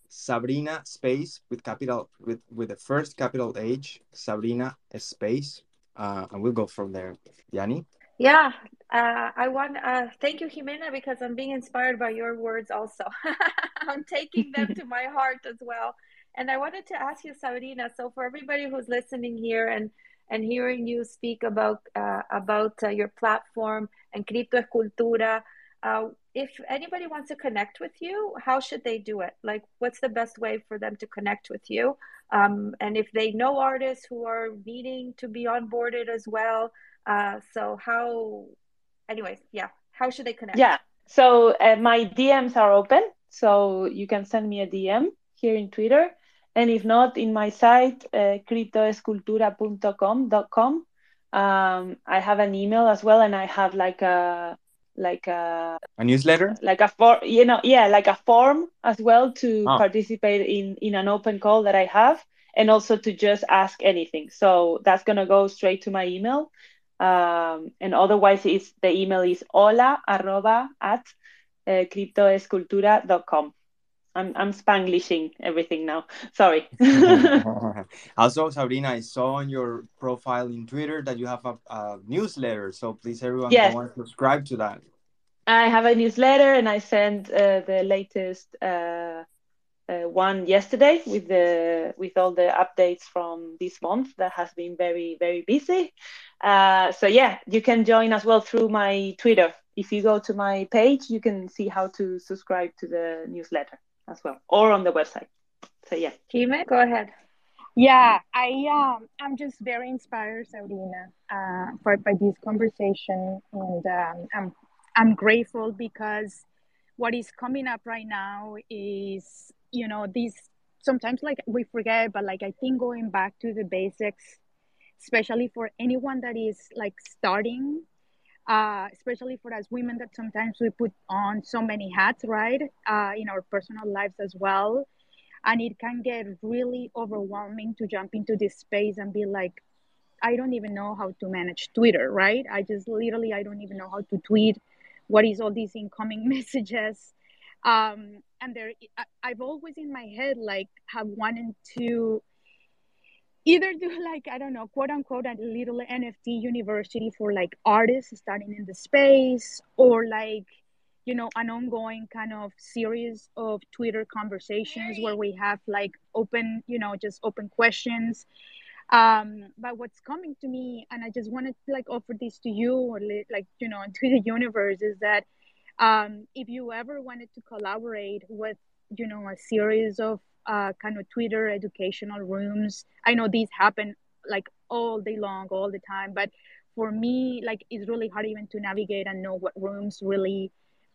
Sabrina space with capital with with the first capital H, Sabrina space, uh, and we'll go from there. Yanni. Yeah, uh, I want uh, thank you, Jimena, because I'm being inspired by your words. Also, *laughs* I'm taking them to my heart as well. And I wanted to ask you, Sabrina. So, for everybody who's listening here and and hearing you speak about uh, about uh, your platform and CriptoEsCultura, uh, if anybody wants to connect with you, how should they do it? Like, what's the best way for them to connect with you? Um, and if they know artists who are needing to be onboarded as well, uh, so how, anyways, yeah, how should they connect? Yeah. So uh, my DMs are open, so you can send me a DM here in Twitter, and if not, in my site uh, criptoescultura.com.com. Um, I have an email as well, and I have like a like a a newsletter, like a form, you know, yeah, like a form as well to oh. participate in in an open call that I have, and also to just ask anything. So that's gonna go straight to my email. Um, and otherwise, it's, the email is hola arroba at uh, criptoescultura.com. I'm, I'm Spanglishing everything now. Sorry. *laughs* *laughs* also, Sabrina, I saw on your profile in Twitter that you have a, a newsletter. So please, everyone, yes. go and subscribe to that. I have a newsletter and I sent uh, the latest uh, uh, one yesterday with the with all the updates from this month that has been very very busy. Uh, so yeah, you can join as well through my Twitter. If you go to my page, you can see how to subscribe to the newsletter as well, or on the website. So yeah, Jime, go ahead. Yeah, I um, I'm just very inspired, Sabrina, uh, for by this conversation, and um, I'm I'm grateful because what is coming up right now is you know these sometimes like we forget but like i think going back to the basics especially for anyone that is like starting uh, especially for us women that sometimes we put on so many hats right uh, in our personal lives as well. And it can get really overwhelming to jump into this space and be like i don't even know how to manage twitter right? I just literally i don't even know how to tweet what is all these incoming *laughs* messages? Um, and there i've always in my head like have wanted to either do *laughs* like i don't know quote unquote a little nft university for like artists starting in the space or like you know an ongoing kind of series of twitter conversations where we have like open you know just open questions um but what's coming to me and i just wanted to like offer this to you or like you know *laughs* to the universe is that um, if you ever wanted to collaborate with, you know, a series of uh, kind of Twitter educational rooms, I know these happen like all day long, all the time. But for me, like it's really hard even to navigate and know what rooms really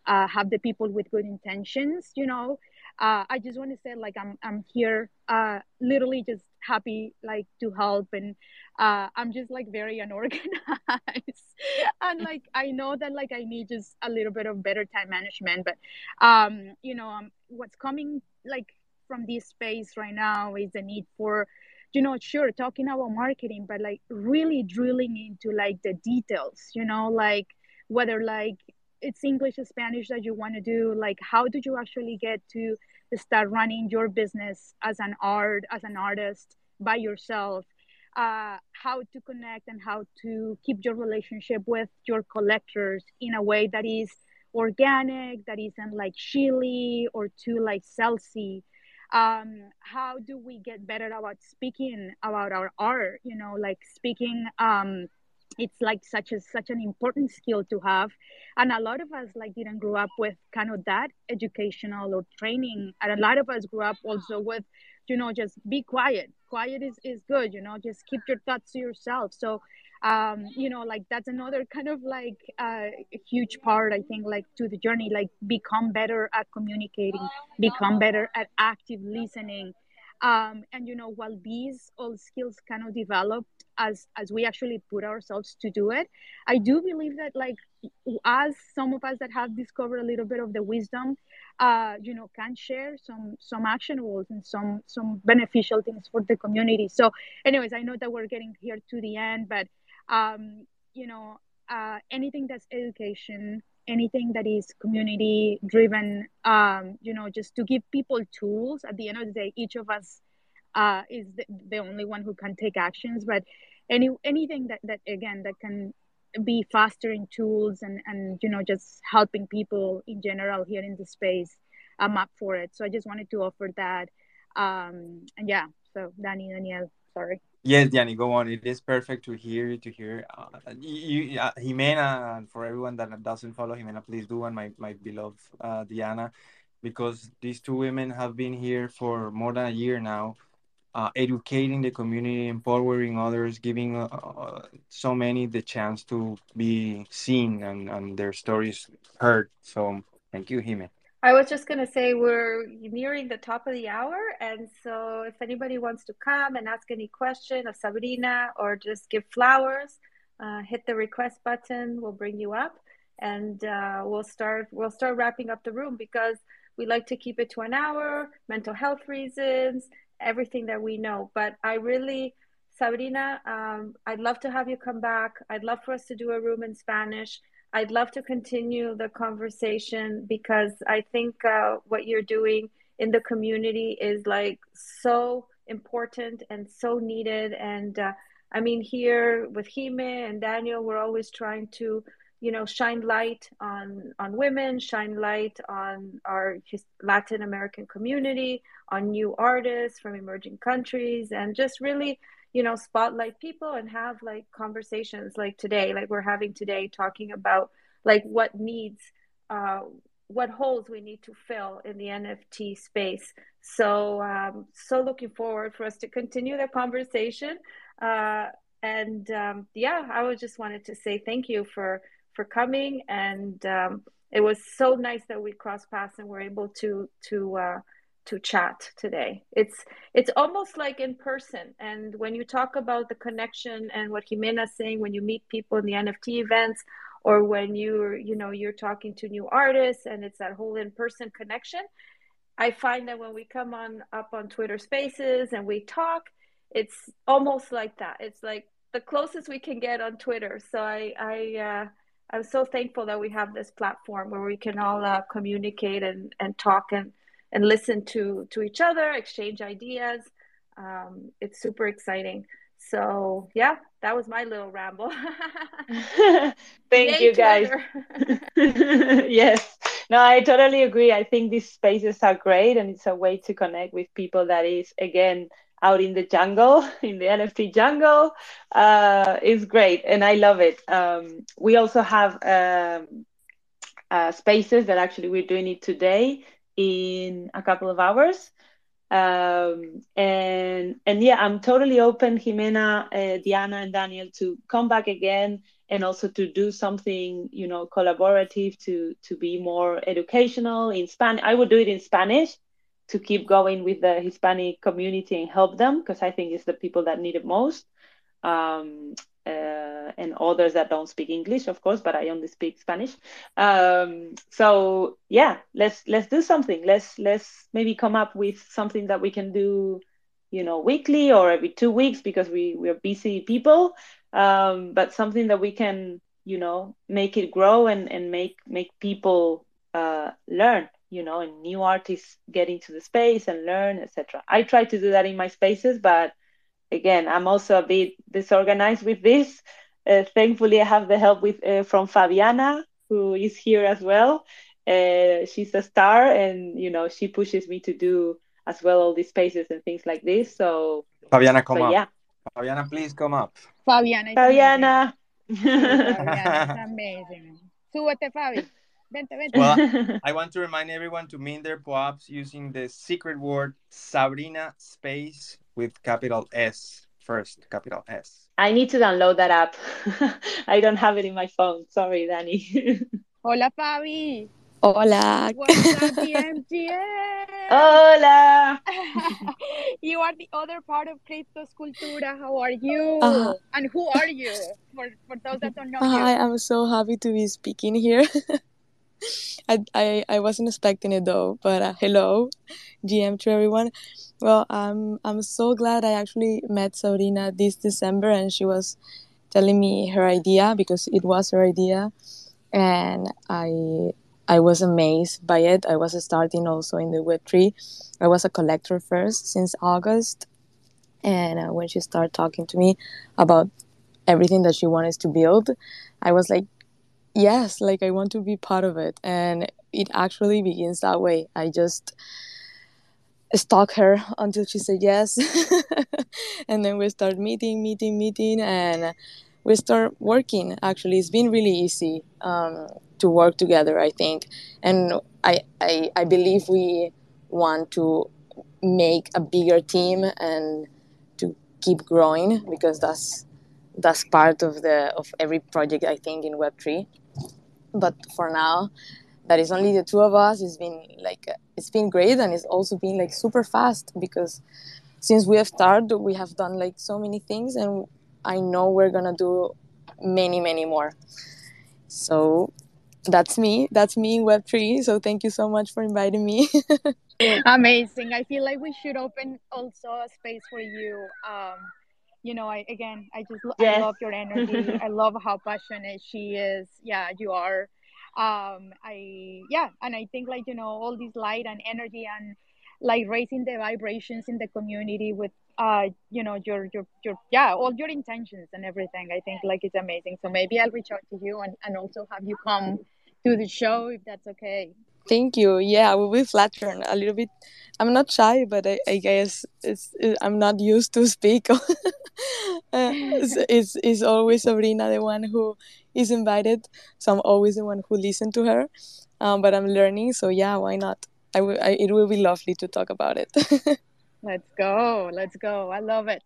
uh, have the people with good intentions, you know. Uh, I just want to say like I'm I'm here uh, literally just happy like to help and uh, I'm just like very *laughs* unorganized. And like I know that like I need just a little bit of better time management but um you know um, what's coming like from this space right now is the need for you know sure talking about marketing but like really drilling into like the details you know like whether like it's english or spanish that you want to do like how do you actually get to start running your business as an art as an artist by yourself uh, how to connect and how to keep your relationship with your collectors in a way that is organic that isn't like chilly or too like salesy. Um, how do we get better about speaking about our art? You know like speaking um, it's like such a such an important skill to have. And a lot of us like didn't grow up with kind of that educational or training. And a lot of us grew up also with you know just be quiet. Quiet is, is good you know just keep your thoughts to yourself. So um you know like that's another kind of like uh, huge part i think like to the journey like become better at communicating become better at active listening um and you know while these all skills kind of developed as as we actually put ourselves to do it i do believe that like as some of us that have discovered a little bit of the wisdom uh you know can share some some actionables and some some beneficial things for the community. So anyways i know that we're getting here to the end but um, you know, uh, anything that's education, anything that is community driven, um, you know, just to give people tools. At the end of the day, each of us uh, is the, the only one who can take actions, but any anything that that again that can be fostering tools and and you know just helping people in general here in the space i'm up for it. So i just wanted to offer that. Um and yeah so danny danielle sorry Yes, Danny, go on. It is perfect to hear you to hear uh, you, uh, Jimena, and for everyone that doesn't follow Jimena, please do, and my my beloved uh, Diana, because these two women have been here for more than a year now, uh, educating the community, empowering others, giving uh, uh, so many the chance to be seen and, and their stories heard. So thank you, Jimena. I was just going to say we're nearing the top of the hour. And so if anybody wants to come and ask any question of Sabrina or just give flowers, uh, hit the request button. We'll bring you up and uh, we'll start we'll start wrapping up the room because we like to keep it to an hour, mental health reasons, everything that we know. But I really, Sabrina, um, I'd love to have you come back. I'd love for us to do a room in Spanish. I'd love to continue the conversation because I think uh, what you're doing in the community is like so important and so needed. And uh, I mean, here with Jime and Daniel, we're always trying to, you know, shine light on on women, shine light on our Latin American community, on new artists from emerging countries, and just really you know spotlight people and have like conversations like today like we're having today talking about like what needs uh, what holes we need to fill in the nft space. So um, so looking forward for us to continue the conversation. Uh, and um, yeah i just wanted to say thank you for for coming. And um, it was so nice that we crossed paths and were able to to uh, to chat today. It's it's almost like in person. And when you talk about the connection and what Jimena's saying, when you meet people in the NFT events, or when you're you know you're talking to new artists, and it's that whole in person connection. I find that when we come on up on Twitter Spaces and we talk, it's almost like that. It's like the closest we can get on Twitter. So I I. Uh, I'm so thankful that we have this platform where we can all uh, communicate and, and talk and and listen to to each other, exchange ideas. Um, it's super exciting. So yeah, that was my little ramble. *laughs* Thank Yay, you guys. *laughs* yes. No, I totally agree. I think these spaces are great and it's a way to connect with people that is again out in the jungle, *laughs* in the NFT jungle. Uh, it's great and I love it. Um, we also have um, uh, spaces that actually we're doing it today in a couple of hours. Um, and and yeah, I'm totally open, Jimena, uh, Diana, and Daniel, to come back again and also to do something, you know, collaborative to to be more educational in Spanish. I would do it in Spanish to keep going with the Hispanic community and help them because I think it's the people that need it most. Um, uh, and others that don't speak English, of course, but I only speak Spanish. Um, so yeah, let's let's do something. Let's let's maybe come up with something that we can do, you know, weekly or every two weeks because we we're busy people. Um, but something that we can, you know, make it grow and and make make people uh, learn you know and new artists get into the space and learn etc i try to do that in my spaces but again, I'm also a bit disorganized with this. Uh, thankfully, I have the help with uh, from Fabiana, who is here as well. Uh, she's a star, and you know she pushes me to do as well all these spaces and things like this. So Fabiana, come up. Yeah, Fabiana, please come up. Fabiana. Fabiana. *laughs* Fabiana, it's amazing. Súbete, Fabi. Vente, vente. Well, *laughs* I want to remind everyone to mint their POAPs using the secret word Sabrina space with capital S first, capital S. I need to download that app. *laughs* I don't have it in my phone. Sorry, Danny. *laughs* Hola, Fabi. Hola. What's up, *laughs* DMGM? Hola. you are the other part of Criptos Cultura. How are you? Uh, and who are you? For, for those that don't know Hi, you. I'm so happy to be speaking here. *laughs* I, I, I wasn't expecting it though, but uh, hello, GM to everyone. Well, I'm I'm so glad I actually met Sabrina this December, and she was telling me her idea because it was her idea, and I I was amazed by it. I was starting also in the Web three. I was a collector first since August, and uh, when she started talking to me about everything that she wanted to build, I was like, yes, like I want to be part of it, and it actually begins that way. I just stalk her until she said yes *laughs* and then we start meeting meeting meeting and we start working actually it's been really easy um, to work together i think and I, I i believe we want to make a bigger team and to keep growing because that's that's part of the of every project i think in web3 but for now that is only the two of us it's been like it's been great and it's also been like super fast because since we have started we have done like so many things and i know we're gonna do many many more so that's me that's me web3 so thank you so much for inviting me *laughs* Amazing. I feel like we should open also a space for you. Um, you know, I again, I just lo- I love your *laughs* energy. I love how passionate she is. Yeah, you are. Um, I yeah, and I think like you know all this light and energy and like raising the vibrations in the community with uh you know your your your yeah all your intentions and everything. I think like it's amazing. So maybe I'll reach out to you and and also have you come to the show if that's okay. Thank you yeah i will be flattered a little bit i'm not shy but i, I guess it's i'm not used to speak *laughs* uh, it's, *laughs* it's, it's always sabrina the one who is invited so i'm always the one who listen to her um, but i'm learning so yeah why not I will, I, it will be lovely to talk about it *laughs* Let's go. Let's go. I love it.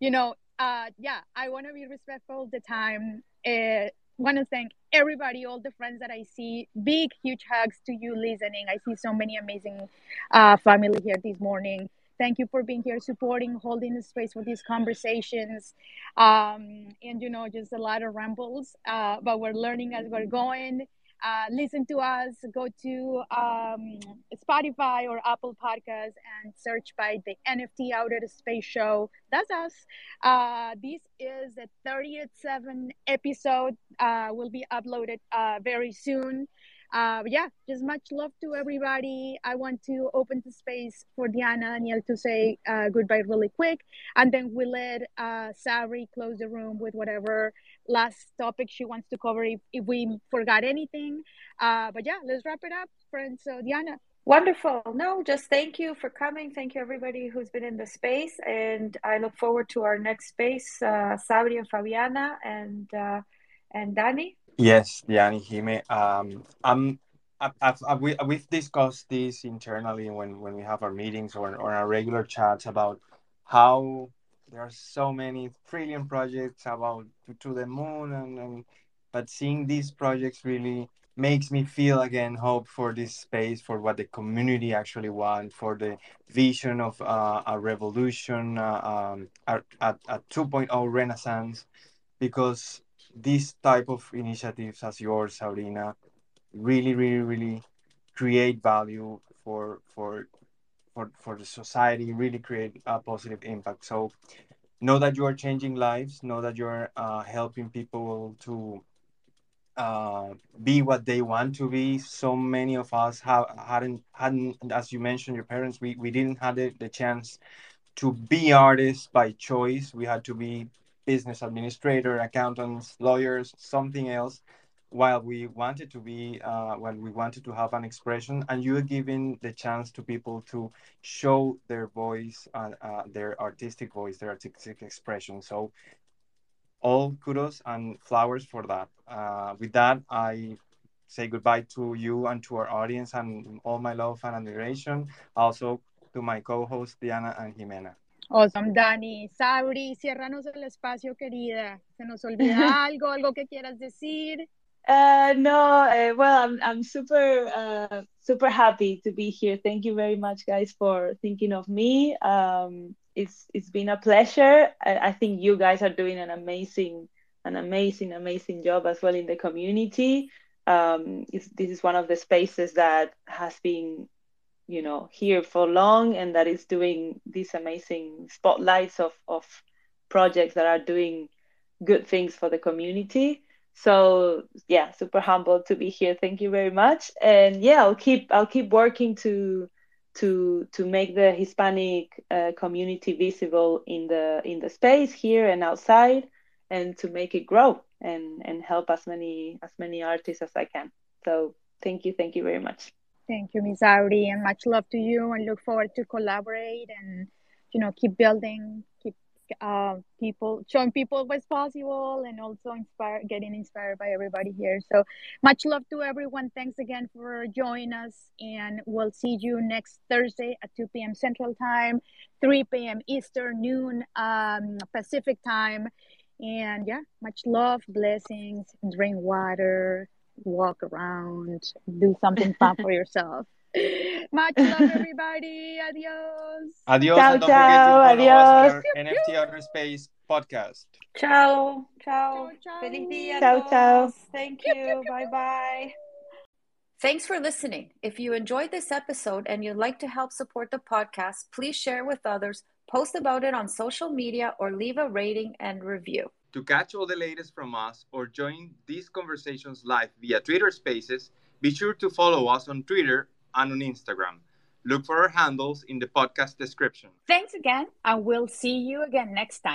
You know, uh, yeah, I want to be respectful of the time. Uh, want to thank everybody, all the friends that I see. Big, huge hugs to you listening. I see so many amazing uh, family here this morning. Thank you for being here, supporting, holding the space for these conversations. Um, and, you know, just a lot of rambles, uh, but we're learning as we're going. Uh, listen to us, go to um, Spotify or Apple Podcasts and search by the NFT Outer Space Show. That's us. Uh, this is the 37th episode. Uh, will be uploaded uh, very soon. Uh, yeah, just much love to everybody. I want to open the space for Diana and Daniel to say goodbye really quick, and then we'll let Sari close the room with whatever last topic she wants to cover if, if we forgot anything. Uh, but yeah, let's wrap it up, friends. So Diana. Wonderful. No, just thank you for coming. Thank you, everybody who's been in the space. And I look forward to our next space, uh, Sabri and Fabiana and uh, and Danny. Yes, Diani Jime. Um, I'm I've, I've, we, we've discussed this internally when, when we have our meetings or, or our regular chats about how there are so many trillion projects about to, to the moon and, and but seeing these projects really makes me feel again hope for this space for what the community actually wants for the vision of uh, a revolution uh, um, a, a, a 2.0 renaissance because this type of initiatives as yours sabrina really really really create value for for for, for the society really create a positive impact. So know that you are changing lives know that you're uh, helping people to uh, be what they want to be. So many of us have hadn't hadn't as you mentioned your parents we, we didn't have the, the chance to be artists by choice. We had to be business administrator accountants lawyers something else while we wanted to be uh, when we wanted to have an expression and you're giving the chance to people to show their voice uh, uh, their artistic voice their artistic expression so all kudos and flowers for that uh, with that i say goodbye to you and to our audience and all my love and admiration also to my co-hosts diana and jimena Awesome, Dani. Sabri, ciérranos el espacio, querida. ¿Se nos olvida *laughs* algo, algo que quieras decir? Uh, no, uh, well, I'm I'm super uh, super happy to be here. Thank you very much, guys, for thinking of me. Um, it's it's been a pleasure. I, I think you guys are doing an amazing an amazing amazing job as well in the community. Um, this is one of the spaces that has been, you know, here for long, and that is doing these amazing spotlights of of projects that are doing good things for the community so yeah super humbled to be here. Thank you very much. And yeah i'll keep i'll keep working to to to make the hispanic uh, community visible in the in the space here and outside and to make it grow and and help as many as many artists as i can. So thank you thank you very much. Thank you miss Auri, and much love to you and look forward to collaborate and you know keep building uh, people showing people what's possible and also inspire getting inspired by everybody here. So much love to everyone. Thanks again for joining us and we'll see you next thursday at 2 p.m central time 3 p.m eastern noon um, pacific time. And yeah much love blessings drink water walk around do something fun for *laughs* yourself much love, everybody. Adios. Adios. Ciao, and don't ciao, forget to follow adios. us on our NFT Outer Space podcast. Ciao, ciao. Ciao, ciao. Feliz día a Ciao, ciao. Thank you. Bye bye. Thanks for listening. If you enjoyed this episode and you'd like to help support the podcast, please share with others, post about it on social media, or leave a rating and review. To catch all the latest from us or join these conversations live via Twitter Spaces, be sure to follow us on Twitter and on Instagram. Look for our handles in the podcast description. Thanks again, and we'll see you again next time.